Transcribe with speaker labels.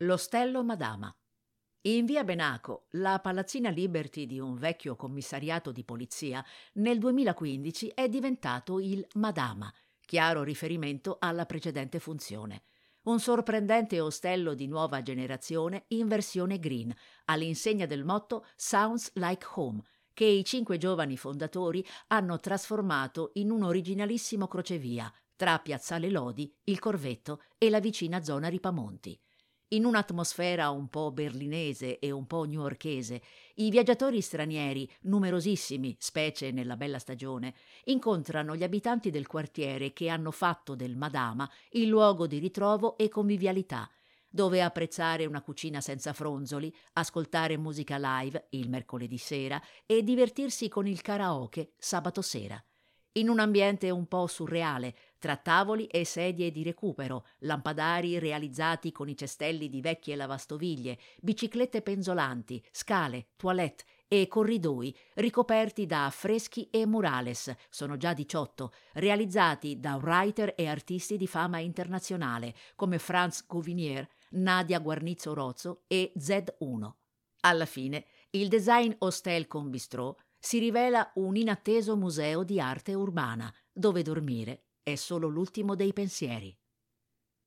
Speaker 1: L'Ostello Madama. In via Benaco, la palazzina Liberty di un vecchio commissariato di polizia, nel 2015 è diventato il Madama, chiaro riferimento alla precedente funzione. Un sorprendente ostello di nuova generazione in versione green, all'insegna del motto Sounds Like Home, che i cinque giovani fondatori hanno trasformato in un originalissimo crocevia tra Piazzale Lodi, il Corvetto e la vicina zona Ripamonti. In un'atmosfera un po' berlinese e un po' newyorchese, i viaggiatori stranieri, numerosissimi, specie nella bella stagione, incontrano gli abitanti del quartiere che hanno fatto del Madama il luogo di ritrovo e convivialità, dove apprezzare una cucina senza fronzoli, ascoltare musica live il mercoledì sera e divertirsi con il karaoke sabato sera. In un ambiente un po' surreale, tra tavoli e sedie di recupero, lampadari realizzati con i cestelli di vecchie lavastoviglie, biciclette penzolanti, scale, toilette e corridoi ricoperti da affreschi e murales, sono già 18, realizzati da writer e artisti di fama internazionale come Franz Gouvinier, Nadia Guarnizzo Rozzo e Z1. Alla fine, il design hostel con bistrò si rivela un inatteso museo di arte urbana, dove dormire è solo l'ultimo dei pensieri.